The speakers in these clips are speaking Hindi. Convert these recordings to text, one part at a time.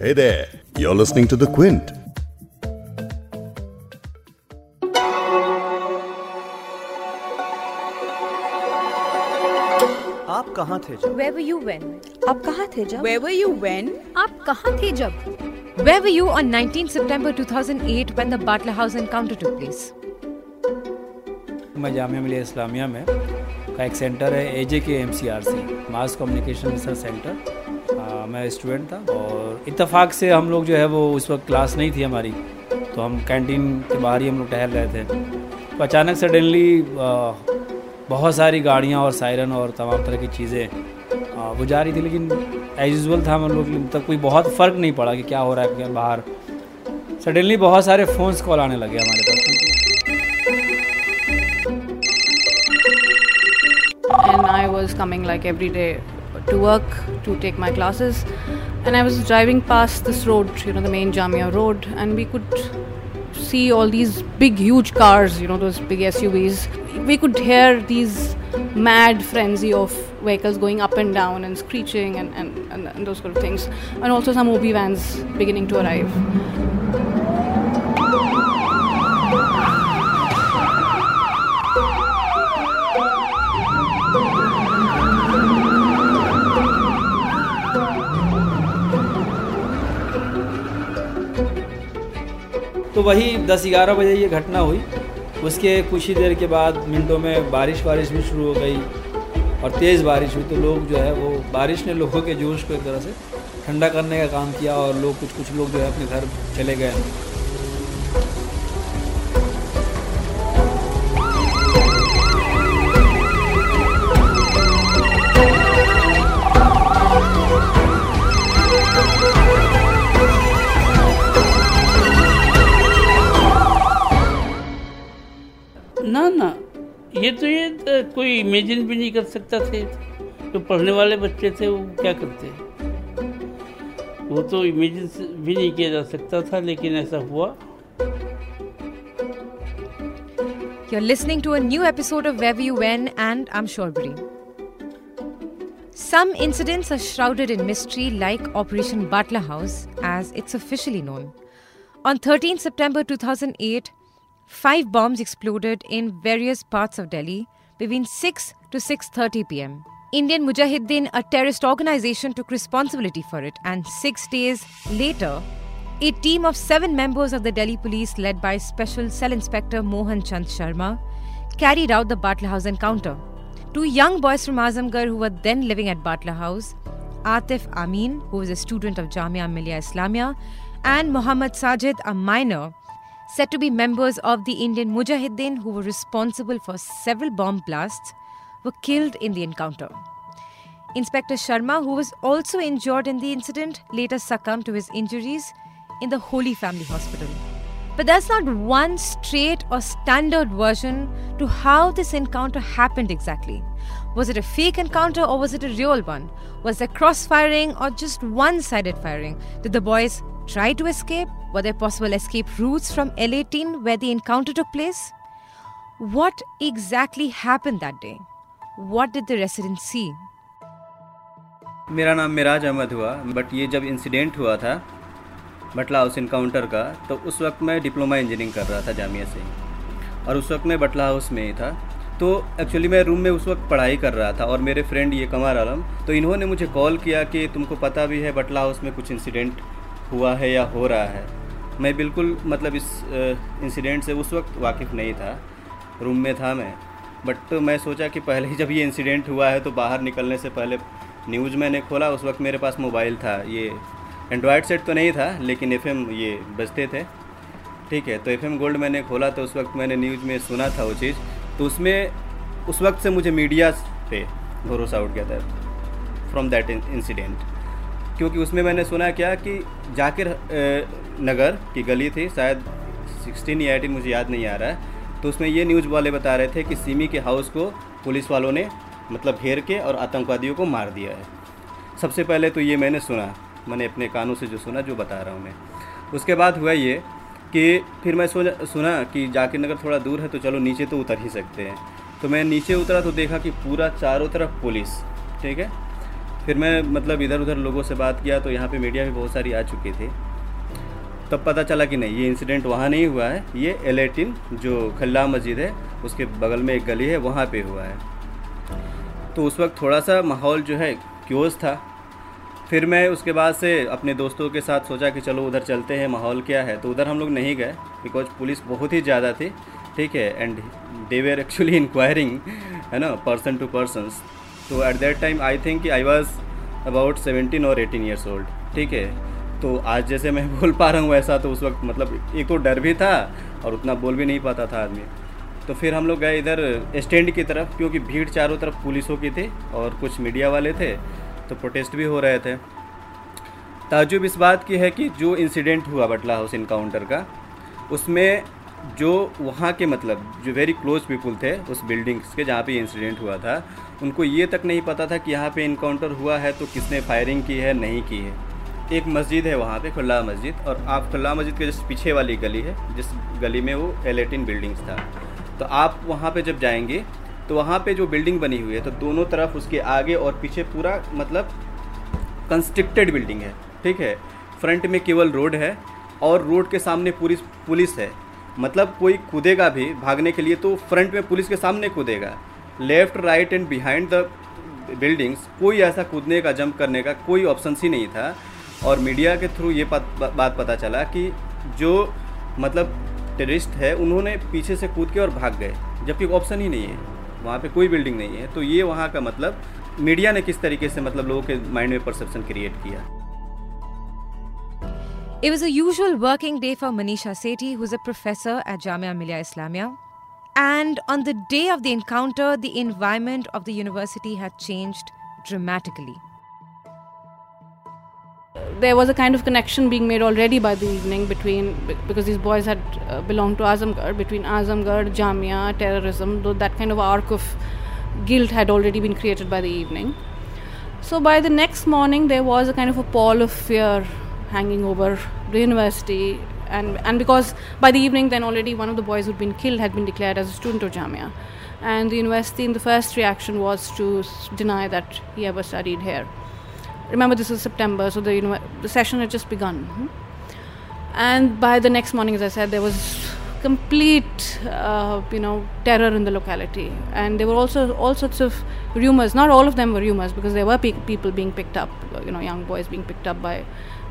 Hey there, you're listening to The Quint. आप कहाँ थे जब Where were you when? आप कहाँ थे जब Where were you when? आप कहाँ थे जब? Where were you on 19 September 2008 when the Butler House encounter took place? मैं जामिया मिलिया इस्लामिया में का एक सेंटर है A J K M C R C mass communication research centre मैं स्टूडेंट था और इतफाक़ से हम लोग जो है वो उस वक्त क्लास नहीं थी हमारी। तो हम कैंटीन के बाहर ही हम लोग टहल रहे थे। तो अचानक सडनली बहुत सारी गाड़ियाँ और सायरन और तमाम तरह की चीज़ें वो जा रही थी। लेकिन एज यूजल था हम लोग तक कोई बहुत फ़र्क नहीं पड़ा कि क्या हो रहा है बाहर सडनली बहुत सारे फ़ोन्स कॉल आने लगे हमारे पास। And I was coming, like, every day to work to take my classes. And I was driving past this road you know the main Jamia road and we could see all these big huge cars you know those big SUVs we could hear these mad frenzy of vehicles going up and down and screeching and, and, and, and those sort of things. And also some OB vans beginning to arrive तो वही दस ग्यारह बजे ये घटना हुई। उसके कुछ ही देर के बाद मिनटों में बारिश वारिश भी शुरू हो गई और तेज़ बारिश हुई। तो लोग जो है, वो बारिश ने लोगों के जोश को एक तरह से ठंडा करने का काम किया और लोग कुछ कुछ लोग जो है, अपने घर चले गए। ये तो कोई इमेजिन भी नहीं कर सकता थे जो पढ़ने वाले बच्चे थे वो क्या करते वो तो इमेजिन भी नहीं किया जा सकता था लेकिन ऐसा हुआ You're listening to a new episode of Where Were You When, and I'm Shorbri. Some incidents are shrouded in mystery, like Operation Butler House, as it's officially known. On 13 September 2008, five bombs exploded in various parts of Delhi between 6 to 6:30 p.m. Indian Mujahideen, a terrorist organization, took responsibility for it, and six days later, a team of seven members of the Delhi police, led by Special Cell Inspector Mohan Chand Sharma, carried out the Butler House encounter. Two young boys from Azamgarh who were then living at Butler House, Atif Amin, who was a student of Jamia Millia Islamia, and Mohammad Sajid, a minor, said to be members of the Indian Mujahideen who were responsible for several bomb blasts, were killed in the encounter. Inspector Sharma, who was also injured in the incident, later succumbed to his injuries in the Holy Family Hospital. But there's not one straight or standard version to how this encounter happened exactly. Was it a fake encounter or was it a real one? Was there cross firing or just one sided firing? Did the boys try to escape? Were there possible escape routes from L18 where the encounter took place? What exactly happened that day? What did the residents see? मेरा नाम मिराज अहमद हुआ बट ये जब इंसिडेंट हुआ था, बटला हाउस इनकाउंटर का तो उस वक्त मैं डिप्लोमा इंजीनियरिंग कर रहा था जामिया से और उस वक्त मैं बटला हाउस में ही था तो एक्चुअली मैं रूम में उस वक्त पढ़ाई कर रहा था और मेरे फ्रेंड ये कमर आलम तो इन्होंने मुझे कॉल किया कि तुमको पता भी है बटला हाउस में कुछ इंसिडेंट हुआ है या हो रहा है। मैं बिल्कुल मतलब इस इंसिडेंट से उस वक्त वाकिफ़ नहीं था। रूम में था मैं। बट मैं सोचा कि पहले ही जब ये इंसिडेंट हुआ है तो बाहर निकलने से पहले न्यूज़ मैंने खोला। उस वक्त मेरे पास मोबाइल था। ये एंड्रॉयड सेट तो नहीं था, लेकिन एफएम ये बजते थे। ठीक है तो एफएम गोल्ड मैंने खोला तो उस वक्त मैंने न्यूज़ में सुना था वो चीज़। तो उसमें, उस वक्त से मुझे मीडिया पे भरोसा उठ गया था। फ्रॉम दैट इंसिडेंट क्योंकि उसमें मैंने सुना क्या कि जाकिर नगर की गली थी, शायद सिक्सटीन या एटीन मुझे याद नहीं आ रहा है। तो उसमें ये न्यूज़ वाले बता रहे थे कि सिमी के हाउस को पुलिस वालों ने मतलब घेर के और आतंकवादियों को मार दिया है। सबसे पहले तो ये मैंने सुना, मैंने अपने कानों से जो सुना, जो बता रहा हूँ मैं। उसके बाद हुआ ये कि फिर मैं सोचा, सुना कि जाकिर नगर थोड़ा दूर है तो चलो नीचे तो उतर ही सकते हैं। तो मैं नीचे उतरा तो देखा कि पूरा चारों तरफ़ पुलिस, ठीक है? फिर मैं मतलब इधर उधर लोगों से बात किया तो यहाँ पे मीडिया भी बहुत सारी आ चुकी थी। तब पता चला कि नहीं, ये इंसिडेंट वहाँ नहीं हुआ है। ये एल जो खल्ला मस्जिद है, उसके बगल में एक गली है, वहाँ पे हुआ है। तो उस वक्त थोड़ा सा माहौल जो है क्योज था। फिर मैं उसके बाद से अपने दोस्तों के साथ सोचा कि चलो उधर चलते हैं, माहौल क्या है। तो उधर हम लोग नहीं गए बिकॉज़ पुलिस बहुत ही ज़्यादा थी। ठीक है and they were actually inquiring है ना पर्सन टू पर्सन तो at that time I think I was about seventeen और एटीन ईयर्स ओल्ड ठीक है? तो आज जैसे मैं बोल पा रहा हूँ वैसा तो उस वक्त मतलब एक तो डर भी था और उतना बोल भी नहीं पाता था आदमी। तो फिर हम लोग गए इधर स्टैंड की तरफ़, क्योंकि भीड़ चारों तरफ़ पुलिसों की थी और कुछ मीडिया वाले थे तो प्रोटेस्ट भी हो रहे थे। ताजुब इस बात की है कि जो इंसिडेंट हुआ बटला हाउस इनकाउंटर का, उसमें जो वहाँ के मतलब जो वेरी क्लोज पीपल थे उस बिल्डिंग्स के जहाँ पे इंसिडेंट हुआ था, उनको ये तक नहीं पता था कि यहाँ पे इनकाउंटर हुआ है तो किसने फायरिंग की है, नहीं की है। एक मस्जिद है वहाँ पे खुला मस्जिद, और आप खुला मस्जिद के जिस पीछे वाली गली है, जिस गली में वो एलेटिन बिल्डिंग्स था। तो आप वहाँ पे जब जाएँगे तो वहाँ पे जो बिल्डिंग बनी हुई है तो दोनों तरफ़ उसके आगे और पीछे पूरा मतलब कंस्ट्रक्टेड बिल्डिंग है, ठीक है? फ्रंट में केवल रोड है, और रोड के सामने पूरी, पुलिस है। मतलब कोई कूदेगा भी भागने के लिए तो फ्रंट में पुलिस के सामने कूदेगा। Left right and behind the buildings कोई ऐसा कूदने का जंप करने का कोई ऑप्शन ही नहीं था। और मीडिया के थ्रू ये बात पता चला कि जो मतलब टेररिस्ट है, उन्होंने पीछे से कूद के और भाग गए, जबकि ऑप्शन ही नहीं है। वहाँ पे कोई बिल्डिंग नहीं है। तो ये वहाँ का मतलब मीडिया ने किस तरीके से मतलब लोगों के माइंड में परसेप्शन क्रिएट किया। It was a usual working day for Manisha Sethi, who's a professor at Jamia Millia Islamia. And on the day of the encounter, the environment of the university had changed dramatically. there was a kind of connection being made already by the evening between because these boys had uh, belonged to Azamgarh between Azamgarh, Jamia, terrorism. That kind of arc of guilt had already been created by the evening. So by the next morning, there was a kind of a pall of fear hanging over the university, and and because by the evening, then already one of the boys who'd been killed had been declared as a student of Jamia, and the university, in the first reaction, was to deny that he ever studied here remember this is September, so the you know the session had just begun. And by the next morning, as I said, there was complete uh, you know terror in the locality, and there were also all sorts of rumors. Not all of them were rumors because there were pe- people being picked up, you know, young boys being picked up by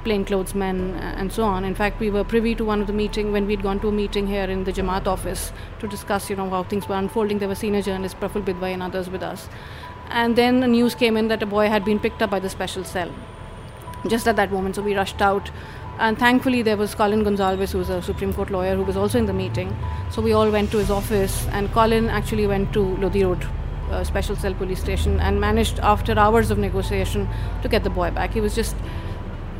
plainclothes men and so on. In fact, we were privy to one of the meeting when we'd gone to a meeting here in the Jamaat office to discuss, you know, how things were unfolding. There were senior journalists, Praful Bidwai and others with us. And then the news came in that a boy had been picked up by the special cell. Just at that moment, so we rushed out. And thankfully, there was Colin Gonzalez, who was a Supreme Court lawyer, who was also in the meeting. So we all went to his office, and Colin actually went to Lodi Road uh, Special Cell Police Station and managed, after hours of negotiation, to get the boy back. He was just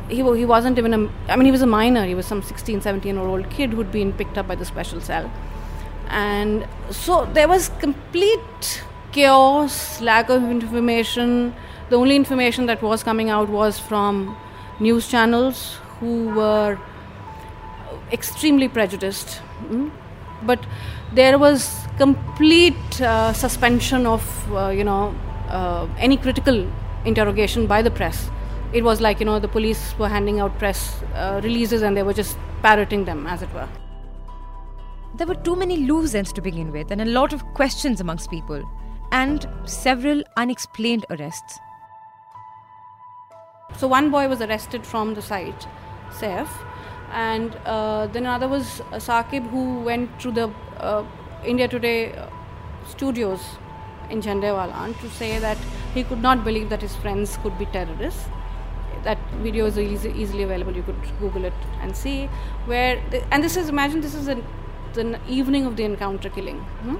he, he wasn't even a i mean he was a minor he was some 16 17 year old kid who'd been picked up by the special cell and so there was complete chaos, lack of information. The only information that was coming out was from news channels who were extremely prejudiced. Mm? But there was complete uh, suspension of, uh, you know, uh, any critical interrogation by the press. It was like, you know, the police were handing out press uh, releases and they were just parroting them, as it were. There were too many loose ends to begin with, and a lot of questions amongst people and several unexplained arrests. So one boy was arrested from the site, Saif, and uh, then another was uh, Saqib who went to the uh, India Today uh, studios in Chandewalan to say that he could not believe that his friends could be terrorists. That video is easy, easily available. You could Google it and see where. The, and this is imagine this is an, the evening of the encounter killing. Hmm?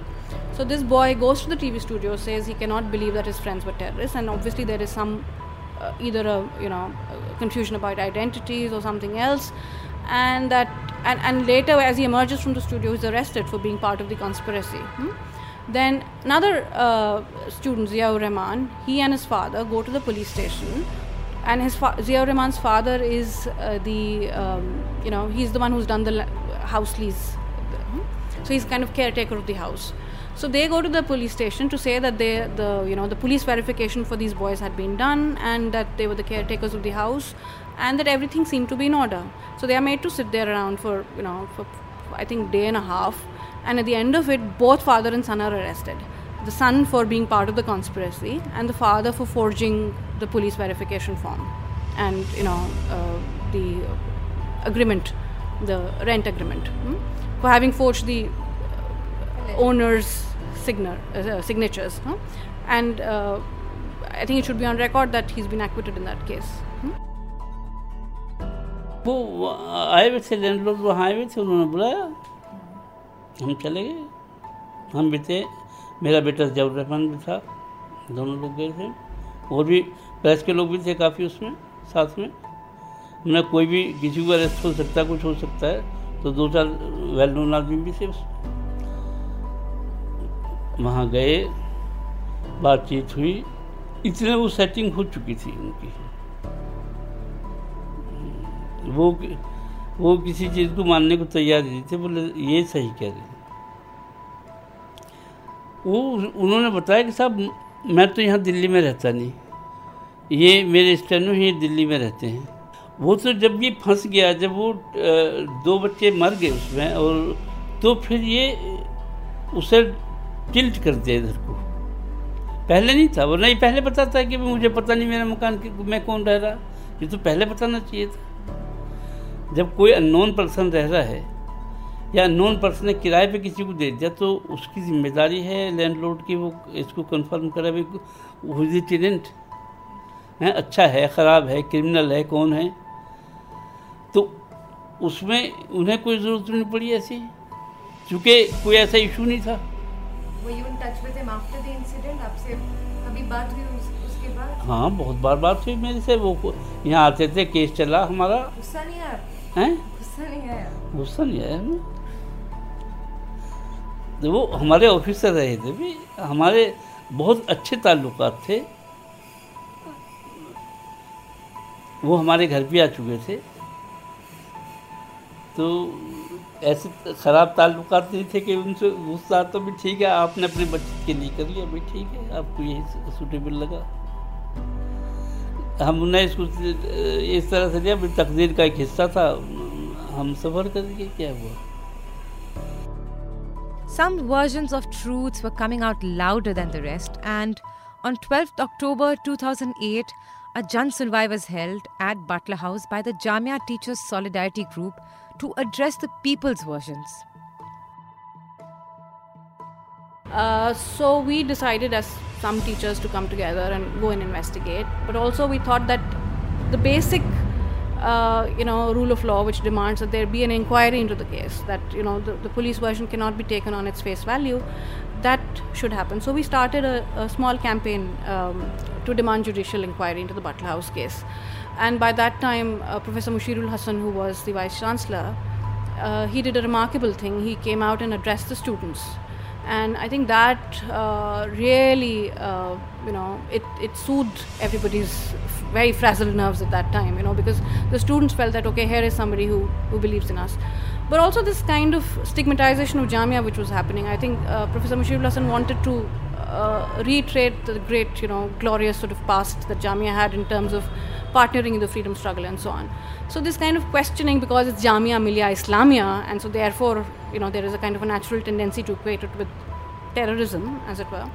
So this boy goes to the TV studio, says he cannot believe that his friends were terrorists, and obviously there is some uh, either a you know a confusion about identities or something else, and that and, and later as he emerges from the studio, he's arrested for being part of the conspiracy. Hmm? Then another uh, student, Ziaur Rahman, he and his father go to the police station, and his fa- Ziaur Rahman's father is uh, the um, you know he's the one who's done the house lease, so he's kind of caretaker of the house. So they go to the police station to say that they, the you know the police verification for these boys had been done and that they were the caretakers of the house and that everything seemed to be in order. So they are made to sit there around for you know for I think day and a half, and at the end of it, both father and son are arrested The son for being part of the conspiracy, and the father for forging the police verification form, and you know uh, the agreement, the rent agreement, hmm? for having forged the owner's signa- uh, signatures. Huh? And uh, I think it should be on record that he's been acquitted in that case. Hmm? वो आए हुए थे लैंडलॉर्ड वहाँ आए हुए थे उन्होंने बुलाया हम चले गए हम भी थे मेरा बेटा जब रहमान भी था, दोनों लोग गए थे। और भी प्रेस के लोग भी थे काफ़ी उसमें, साथ में। हमने कोई भी, किसी को अरेस्ट हो सकता, कुछ हो सकता है तो दो चार वेल नोन आदमी भी थे वहाँ गए, बातचीत हुई। इतने वो सेटिंग हो चुकी थी उनकी। वो वो किसी चीज़ को मानने को तैयार नहीं थे, बोले, ये सही कह रहे वो उन्होंने बताया कि साहब, मैं तो यहाँ दिल्ली में रहता नहीं। ये मेरे स्टेनो ही दिल्ली में रहते हैं। वो तो जब ये फंस गया, जब वो दो बच्चे मर गए उसमें और तो फिर ये उसे टिल्ट कर दिया इधर को। पहले नहीं था वो नहीं पहले पता था कि मुझे पता नहीं मेरा मकान मैं कौन रह रहा। ये तो पहले बताना चाहिए था। जब कोई अननोन पर्सन रह रहा है या नॉन पर्सन ने किराए पे किसी को दे दिया तो उसकी ज़िम्मेदारी है लैंडलॉर्ड की वो इसको कंफर्म करे भाई टेनेंट है अच्छा है ख़राब है क्रिमिनल है कौन है? तो उसमें उन्हें कोई ज़रूरत नहीं पड़ी ऐसी चूँकि कोई ऐसा इशू नहीं था। हाँ बहुत बार बात हुई मेरे से वो यहाँ आते थे केस चला हमारा। गुस्सा नहीं आया? हैं? गुस्सा नहीं आया। गुस्सा नहीं आया तो वो हमारे ऑफिसर रहे थे भी, हमारे बहुत अच्छे ताल्लुक थे। वो हमारे घर भी आ चुके थे। तो ऐसे ख़राब ताल्लुक नहीं थे कि उनसे गुस्सा तो भी ठीक है, आपने अपने बच्चे के लिए कर लिया भाई ठीक है, आपको यही सूटेबल लगा। हमने इसको, इस तरह से लिया तकदीर का एक हिस्सा था, हम सफ़र करके क्या हुआ? Some versions of truths were coming out louder than the rest, and on 12th October 2008, a Jan Sunwai was held at Butler House by the Jamia Teachers Solidarity Group to address the people's versions. Uh, so we decided as some teachers to come together and go and investigate, but also we thought that the basic uh, you know rule of law which demands that there be an inquiry into the case that you know the, the police version cannot be taken on its face value that should happen so we started a, a small campaign um, to demand judicial inquiry into the butler house case and by that time, uh, Professor Mushirul Hassan, who was the Vice Chancellor, uh, he did a remarkable thing. He came out and addressed the students. And I think that uh, really, uh, you know, it, it soothed everybody's very frazzled nerves at that time, you know, because the students felt that, okay, here is somebody who, who believes in us. But also this kind of stigmatization of Jamia which was happening. I think uh, Professor Mushirul Hassan wanted to uh, reiterate the great, you know, glorious sort of past that Jamia had in terms of partnering in the freedom struggle and so on. So this kind of questioning, because it's Jamia Millia Islamia, and so therefore, you know, there is a kind of a natural tendency to equate it with terrorism, as it were.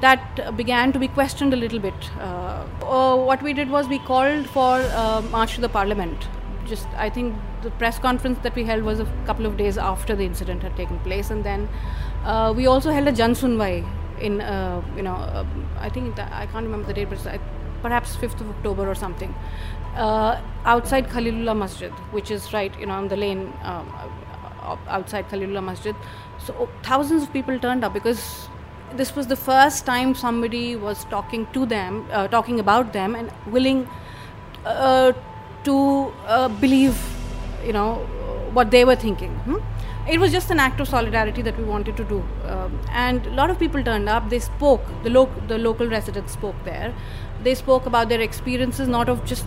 That began to be questioned a little bit. Uh, uh, what we did was we called for uh, march to the parliament. Just, I think the press conference that we held was a couple of days after the incident had taken place, and then uh, we also held a Jan Sunwai in, uh, you know, uh, I think that, I can't remember the date, but perhaps 5th of October or something, outside Khalilullah Masjid, which is right, you know, on the lane um, outside Khalilullah Masjid. So thousands of people turned up because this was the first time somebody was talking to them, uh, talking about them, and willing uh, to uh, believe, you know, what they were thinking. Hmm? it was just an act of solidarity that we wanted to do. Um, and a lot of people turned up. They spoke. The, lo- the local residents spoke there. They spoke about their experiences, not of just,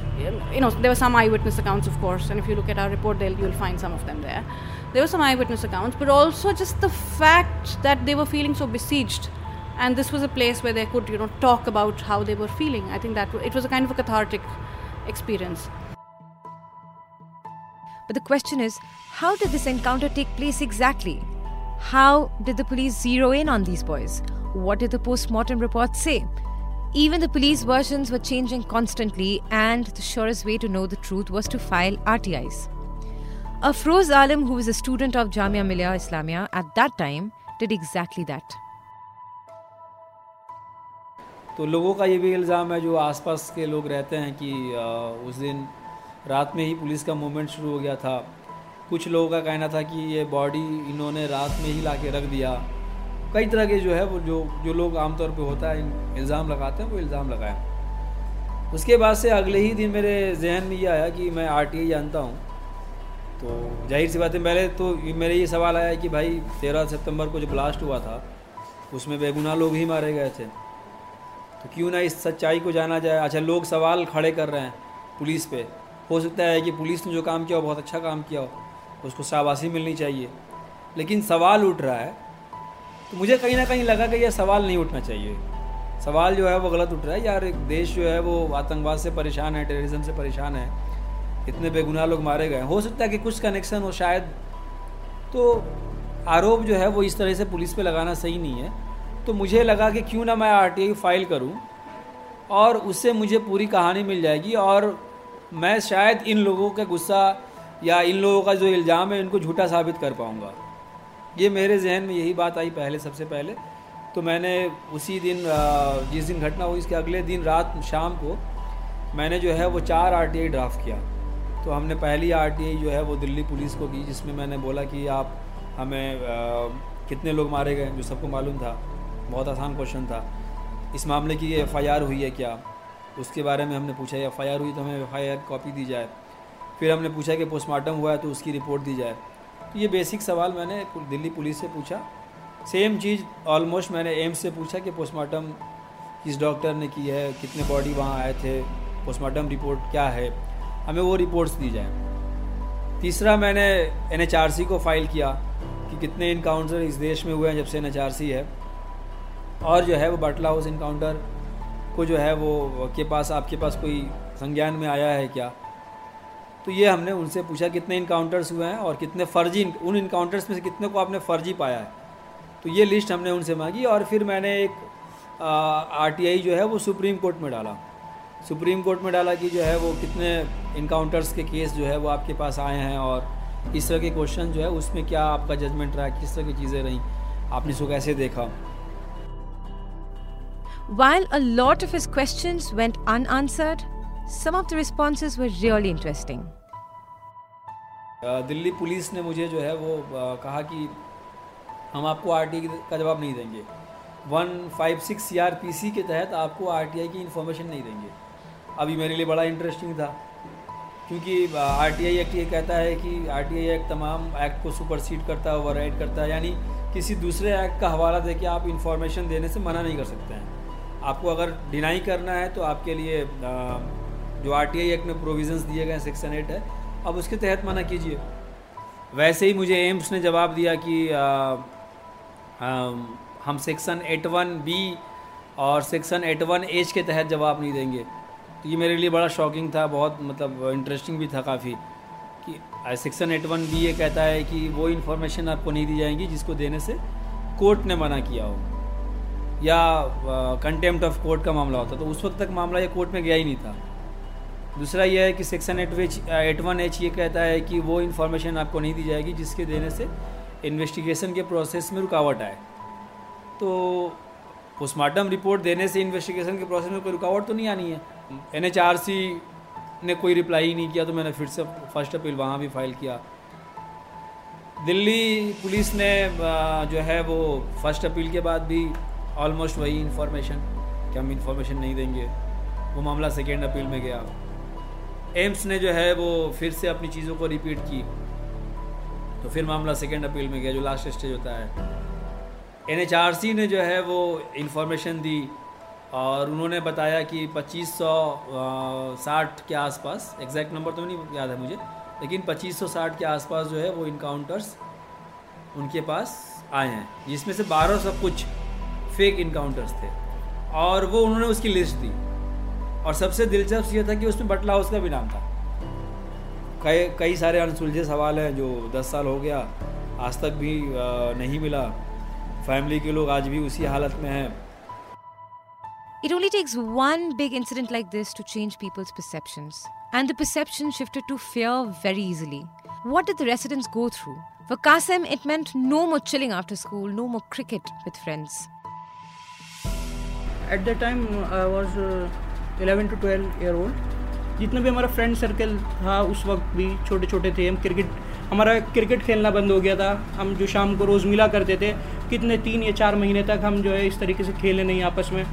you know, there were some eyewitness accounts, of course. And if you look at our report, you'll find some of them there. There were some eyewitness accounts, but also just the fact that they were feeling so besieged. And this was a place where they could, you know, talk about how they were feeling. I think that it was a kind of a cathartic experience. But the question is how did this encounter take place exactly? How did the police zero in on these boys? What did the post mortem reports say? Even the police versions were changing constantly, and the surest way to know the truth was to file RTIs. Afroz Alam, who was a student of Jamia Millia Islamia at that time, did exactly that. तो लोगों का ये भी इल्ज़ाम है, जो आसपास के लोग रहते हैं कि उस दिन रात में ही पुलिस का मूवमेंट शुरू हो गया था। कुछ लोगों का कहना था कि ये बॉडी इन्होंने रात में ही ला के रख दिया। कई तरह के जो है, वो जो जो लोग आमतौर पे होता है इल्ज़ाम लगाते हैं, वो इल्ज़ाम लगाए। उसके बाद से अगले ही दिन मेरे जहन में ये आया कि मैं आरटीआई जानता हूँ। तो ज़ाहिर सी बात है, पहले तो मेरे ये सवाल आया कि भाई, तेरह सितंबर को जो ब्लास्ट हुआ था, उसमें बेगुनाह लोग ही मारे गए थे। तो क्यों ना इस सच्चाई को जाना जाए? अच्छा लोग सवाल खड़े कर रहे हैं पुलिस पे। हो सकता है कि पुलिस ने जो काम किया हो, बहुत अच्छा काम किया हो, उसको शाबाशी मिलनी चाहिए। लेकिन सवाल उठ रहा है तो मुझे कहीं ना कहीं लगा कि यह सवाल नहीं उठना चाहिए। सवाल जो है वो गलत उठ रहा है। यार, एक देश जो है वो आतंकवाद से परेशान है टेररिज्म से परेशान है। इतने बेगुनाह लोग मारे गए हो। सकता है कि कुछ कनेक्शन हो शायद। तो आरोप जो है वो इस तरह से पुलिस पे लगाना सही नहीं है। तो मुझे लगा कि क्यों ना मैं आर फ़ाइल करूँ और उससे मुझे पूरी कहानी मिल जाएगी और मैं शायद इन लोगों का गुस्सा या इन लोगों का जो इल्ज़ाम है इनको झूठा साबित कर पाऊँगा। ये मेरे जहन में यही बात आई पहले सबसे पहले। तो मैंने उसी दिन जिस दिन घटना हुई इसके अगले दिन रात शाम को मैंने जो है वो चार आर टी ड्राफ्ट किया। तो हमने पहली आरटीआई जो है वो दिल्ली पुलिस को की जिसमें मैंने बोला कि आप हमें आ, कितने लोग मारे गए जो सबको मालूम था। बहुत आसान क्वेश्चन था। इस मामले की एफ़ हुई है क्या? उसके बारे में हमने पूछा एफ़ आई हुई तो हमें एफ़ आई कॉपी दी जाए। फिर हमने पूछा कि पोस्टमार्टम हुआ है तो उसकी रिपोर्ट दी जाए। तो ये बेसिक सवाल मैंने दिल्ली पुलिस से पूछा। सेम चीज़ ऑलमोस्ट मैंने एम्स से पूछा कि पोस्टमार्टम किस डॉक्टर ने की है, कितने बॉडी वहाँ आए थे, पोस्टमार्टम रिपोर्ट क्या है? हमें वो रिपोर्ट्स दी जाए। तीसरा, मैंने एनएचआरसी को फ़ाइल किया कि कितने इनकाउंटर इस देश में हुए हैं जब से एनएचआरसी है। और जो है वो बटला हाउस इनकाउंटर को जो है वो के पास, आपके पास कोई संज्ञान में आया है क्या? तो ये हमने उनसे पूछा कितने इनकाउंटर्स हुए हैं और कितने फर्जी, उन इनकाउंटर्स में से कितने को आपने फ़र्जी पाया है? तो ये लिस्ट हमने उनसे मांगी और फिर मैंने एक आरटीआई जो है वो सुप्रीम कोर्ट में डाला। सुप्रीम कोर्ट में डाला कि जो है वो कितने इनकाउंटर्स के केस जो है वो आपके पास आए हैं और इस तरह के क्वेश्चन जो है उसमें क्या आपका जजमेंट रहा, किस तरह की चीज़ें रहीं? आपने इसको कैसे देखा? While a lot of his questions went unanswered, some of the responses were really interesting. Delhi police ने मुझे जो है वो कहा कि हम आपको आरटी का जवाब नहीं देंगे। 156 सीआरपीसी के तहत आपको आरटीआई की इन्फॉर्मेशन नहीं देंगे। अभी मेरे लिए बड़ा इंटरेस्टिंग था क्योंकि आर टी एक्ट ये कहता है कि आर एक्ट तमाम एक्ट को सुपरसीड करता है ओवर करता है यानी किसी दूसरे एक्ट का हवाला दे के आप इन्फॉर्मेशन देने से मना नहीं कर सकते हैं। आपको अगर डिनाई करना है तो आपके लिए जो आर टी आई एक्ट में प्रोविज़न्स दिए गए सेक्शन एट है अब उसके तहत मना कीजिए। वैसे ही मुझे एम्स ने जवाब दिया कि आ, आ, हम सेक्शन एट वन बी और सेक्शन एट वन एच के तहत जवाब नहीं देंगे। तो ये मेरे लिए बड़ा शॉकिंग था बहुत मतलब इंटरेस्टिंग भी था काफ़ी कि सेक्शन एट वन बी ये कहता है कि वो इन्फॉर्मेशन आपको नहीं दी जाएँगी जिसको देने से कोर्ट ने मना किया हो। या कंटेम्प्ट ऑफ़ कोर्ट का मामला होता तो उस वक्त तक मामला ये कोर्ट में गया ही नहीं था। दूसरा ये है कि section eight which eight one H ये कहता है कि वो इन्फॉर्मेशन आपको नहीं दी जाएगी, जिसके देने से इन्वेस्टिगेशन के प्रोसेस में रुकावट आए। तो पोस्टमार्टम रिपोर्ट देने से इन्वेस्टिगेशन के प्रोसेस में कोई रुकावट तो नहीं आनी है? एनएचआरसी ने कोई रिप्लाई ही नहीं किया तो मैंने फिर से फ़र्स्ट अपील वहाँ भी फ़ाइल किया। दिल्ली पुलिस ने जो है वो फ़र्स्ट अपील के बाद भी ऑलमोस्ट वही इन्फॉर्मेशन कि हम इन्फॉर्मेशन नहीं देंगे। वो मामला सेकेंड अपील में गया। एम्स ने जो है वो फिर से अपनी चीज़ों को रिपीट की। तो फिर मामला सेकेंड अपील में गया, जो लास्ट स्टेज होता है। एनएचआरसी ने जो है वो इन्फॉर्मेशन दी और उन्होंने बताया कि 2560 के आसपास एग्जैक्ट नंबर तो नहीं याद है मुझे, लेकिन 2560 के आसपास जो है वो इनकाउंटर्स उनके पास आए हैं, जिसमें से 1200 कुछ फेक इनकाउंटर्स थे और वो उन्होंने उसकी लिस्ट दी और सबसे दिलचस्प ये था कि उसमें बटला हाउस का भी नाम था कई कई सारे अनसुलझे सवाल हैं जो 10 साल हो गया आज तक भी नहीं मिला फैमिली के लोग आज भी उसी हालत में हैं It only takes one big incident like this to change people's perceptions. And the perception shifted to fear very easily. What did the residents go through? For Qasim, it meant no more chilling after school, no more cricket with friends. That time, I was uh, 11 to 12 year old. जितना भी हमारा फ्रेंड सर्कल था उस वक्त भी छोटे छोटे थे। हम क्रिकेट हमारा क्रिकेट खेलना बंद हो गया था। हम जो शाम को रोज़ मिला करते थे कितने तीन या चार महीने तक हम जो है इस तरीके से खेले नहीं आपस में।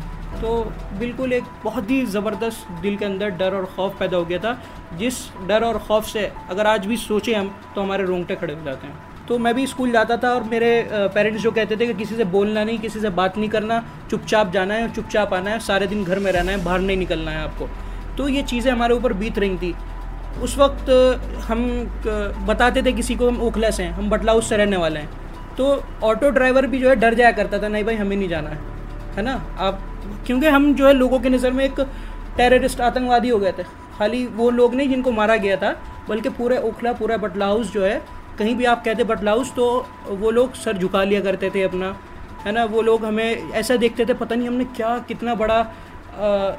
तो बिल्कुल एक बहुत ही ज़बरदस्त दिल के अंदर डर और खौफ पैदा हो गया था जिस डर और खौफ से अगर आज भी सोचें हम तो हमारे रोंगटे खड़े हो जाते हैं। तो मैं भी स्कूल जाता था और मेरे पेरेंट्स जो कहते थे कि किसी से बोलना नहीं, किसी से बात नहीं करना, चुपचाप जाना है चुपचाप आना है, सारे दिन घर में रहना है, बाहर नहीं निकलना है आपको। तो ये चीज़ें हमारे ऊपर बीत रही थी। उस वक्त हम बताते थे किसी को हम ओखला से हैं, हम बटलाउस से रहने वाले हैं। तो ऑटो ड्राइवर भी जो है डर जाया करता था, नहीं भाई हमें नहीं जाना है है ना? आप, क्योंकि हम जो है लोगों के नज़र में एक टेररिस्ट आतंकवादी हो गए थे। खाली वो लोग नहीं जिनको मारा गया था, बल्कि पूरे ओखला, पूरा बटला हाउस जो है कहीं भी आप कहते बटला हाउस तो वो लोग सर झुका लिया करते थे अपना, है ना? वो लोग हमें ऐसा देखते थे, पता नहीं हमने क्या, कितना बड़ा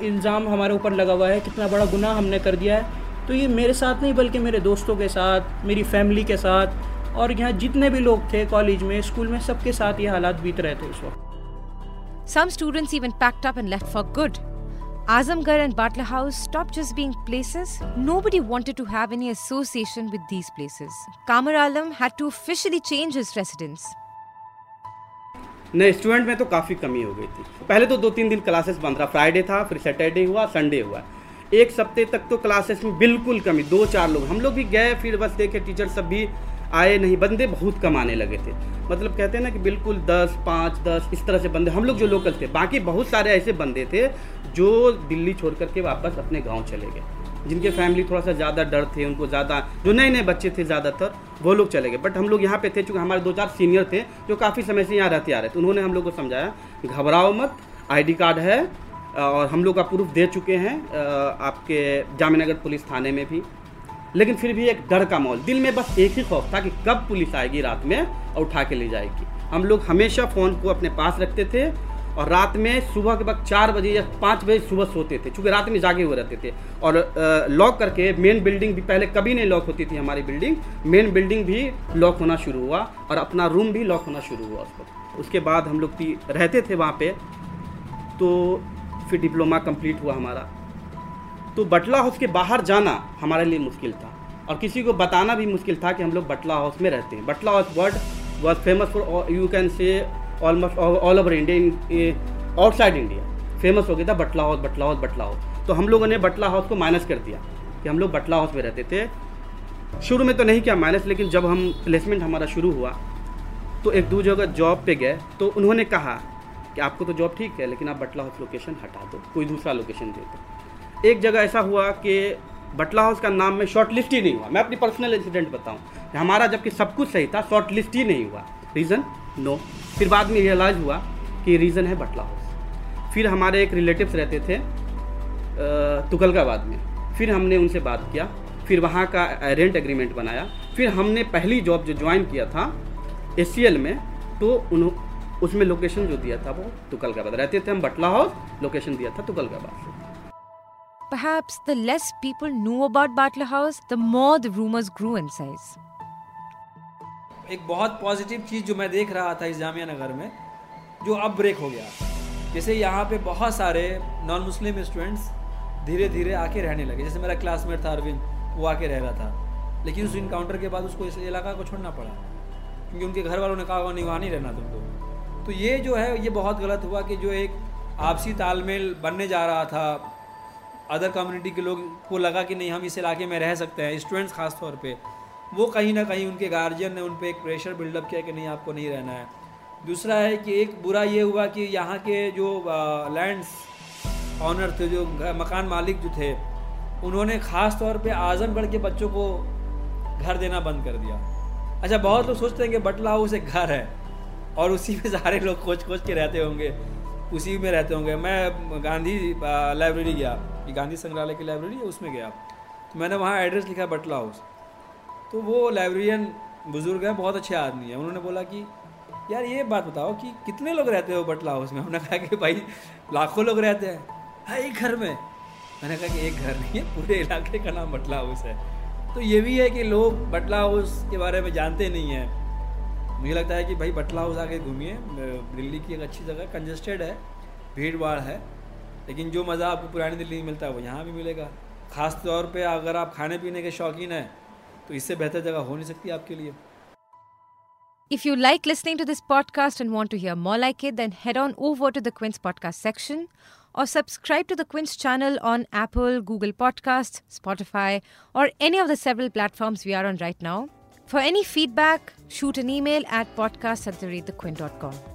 इल्ज़ाम हमारे ऊपर लगा हुआ है, कितना बड़ा गुनाह हमने कर दिया है। तो ये मेरे साथ नहीं, बल्कि मेरे दोस्तों के साथ, मेरी फैमिली के साथ, और यहाँ जितने भी लोग थे कॉलेज में स्कूल में, सबके साथ ये हालात बीत रहे थे उस वक्त। Some students even packed up and left for good. Azamgarh and Butler House stopped just being places. Nobody wanted to have any association with these places. Kamar Alam had to officially change his residence. नए स्टूडेंट में तो काफ़ी कमी हो गई थी पहले तो दो तीन दिन क्लासेस बंद रहा फ्राइडे था फिर सैटरडे हुआ संडे हुआ एक सप्ते तक तो क्लासेस में बिल्कुल कमी दो चार लोग हम लोग भी गए फिर बस देखे टीचर सब भी आए नहीं, बंदे बहुत कम आने लगे थे। मतलब कहते हैं ना कि बिल्कुल दस, पाँच, दस, इस तरह से बंदे, हम लोग जो लोकल थे, बाकी बहुत सारे ऐसे बंदे थे जो दिल्ली छोड़ करके वापस अपने गाँव चले गए। जिनके फैमिली थोड़ा सा ज़्यादा डर थे, उनको ज़्यादा, जो नए नए बच्चे थे ज़्यादातर, वो लोग चले गए। बट हम लोग यहाँ पे थे, चूँकि हमारे दो चार सीनियर थे, जो काफ़ी समय से यहाँ रहते आ रहे थे। उन्होंने हम लोग को समझाया, घबराओ मत आईडी कार्ड है, और हम लोग का प्रूफ दे चुके हैं आपके जामनगर पुलिस थाने में भी। लेकिन फिर भी एक डर का माहौल। दिल में बस एक ही खौफ था कि कब पुलिस आएगी रात में और उठा के ले जाएगी। हम लोग हमेशा फ़ोन को अपने पास रखते थे और रात में सुबह के वक्त चार बजे या पाँच बजे सुबह सोते थे चूँकि रात में जागे हुए रहते थे। और लॉक करके मेन बिल्डिंग भी पहले कभी नहीं लॉक होती थी हमारी बिल्डिंग मेन बिल्डिंग भी लॉक होना शुरू हुआ और अपना रूम भी लॉक होना शुरू हुआ उसको। उसके बाद हम लोग रहते थे वहाँ पर तो फिर डिप्लोमा कंप्लीट हुआ हमारा। तो बटला हाउस के बाहर जाना हमारे लिए मुश्किल था। और किसी को बताना भी मुश्किल था कि हम लोग बटला हाउस में रहते हैं। Batla house word was famous for you can say almost all over India outside India famous हो गया था Batla house Batla house Batla house. तो हम लोगों ने बटला हाउस को माइनस कर दिया कि हम लोग बटला हाउस में रहते थे। शुरू में तो नहीं किया माइनस लेकिन जब हम प्लेसमेंट हमारा शुरू हुआ तो एक दो जगह जॉब पे गए। तो उन्होंने कहा कि आपको तो जॉब ठीक है, लेकिन आप बटला हाउस लोकेशन हटा दो, कोई दूसरा लोकेशन दे दो। एक जगह ऐसा हुआ कि बटला हाउस का नाम में शॉर्ट लिस्ट ही नहीं हुआ। मैं अपनी पर्सनल इंसिडेंट बताऊँ हमारा जबकि सब कुछ सही था शॉर्ट लिस्ट ही नहीं हुआ। रीज़न नो फिर बाद में रियलाइज़ हुआ कि रीज़न है बटला हाउस। फिर हमारे एक रिलेटिव्स रहते थे तुगलकाबाद में। फिर हमने उनसे बात किया, फिर वहाँ का रेंट एग्रीमेंट बनाया। फिर हमने पहली जॉब जो ज्वाइन किया था ए में तो उन उसमें लोकेशन जो दिया था वो तुगलकाबाद। रहते थे हम बटला हाउस लोकेशन दिया था तुगलकाबाद से। Perhaps the less people knew about Butler House, the more the rumors grew in size. एक बहुत पॉजिटिव चीज़ जो मैं देख रहा था इस जामिया नगर में जो अब ब्रेक हो गया। जैसे यहाँ पे बहुत सारे नॉन मुस्लिम स्टूडेंट्स धीरे धीरे आके रहने लगे। जैसे मेरा क्लासमेट था अरविंद वो आके रह रहा था। लेकिन उस इनकाउंटर के बाद उसको इस इलाका को छोड़ना पड़ा। क्योंकि उनके घर वालों ने कहा नहीं वहाँ नहीं रहना तुमको तो ये जो है ये बहुत गलत हुआ कि जो एक आपसी तालमेल बनने जा रहा था। अदर कम्युनिटी के लोग को लगा कि नहीं, हम इस इलाके में रह सकते हैं। स्टूडेंट्स खास तौर पे, वो कहीं ना कहीं उनके गार्जियन ने उन पर एक प्रेशर बिल्डअप किया कि नहीं, आपको नहीं रहना है। दूसरा है कि एक बुरा ये हुआ कि यहाँ के जो लैंड्स ऑनर थे, जो मकान मालिक जो थे, उन्होंने ख़ास तौर पे आज़मगढ़ के बच्चों को घर देना बंद कर दिया। अच्छा बहुत लोग सोचते हैं कि बटला हाउस एक घर है, और उसी में सारे लोग खोज खोज के रहते होंगे, उसी में रहते होंगे। मैं गांधी लाइब्रेरी गया। ये गांधी संग्रहालय की लाइब्रेरी है, उसमें गया तो मैंने वहाँ एड्रेस लिखा बटला हाउस तो वो लाइब्रेरियन बुज़ुर्ग हैं, बहुत अच्छे आदमी है। उन्होंने बोला कि, यार, ये बात बताओ कि कितने लोग रहते हो बटला हाउस में? हमने कहा कि, भाई, लाखों लोग रहते हैं। हाँ एक घर में। मैंने कहा कि, एक घर नहीं है, पूरे इलाके का नाम बटला हाउस है। तो ये भी है कि लोग बटला हाउस के बारे में जानते नहीं हैं। मुझे लगता है कि, भाई बटला हाउस आके घूमिए। दिल्ली की एक अच्छी जगह कंजस्टेड है भीड़ भाड़ है। लेकिन जो मज़ा आपको पुरानी दिल्ली में मिलता है वो यहाँ भी मिलेगा ख़ास तौर पे अगर आप खाने पीने के शौकीन हैं तो इससे बेहतर जगह हो नहीं सकती आपके लिए If you like listening to this podcast and want to hear more like it, then head on over to the Quince podcast section or subscribe to the Quince channel on Apple, Google Podcasts, Spotify, or any of the several platforms we are on right now. For any feedback, shoot an email at podcast at thequint.com.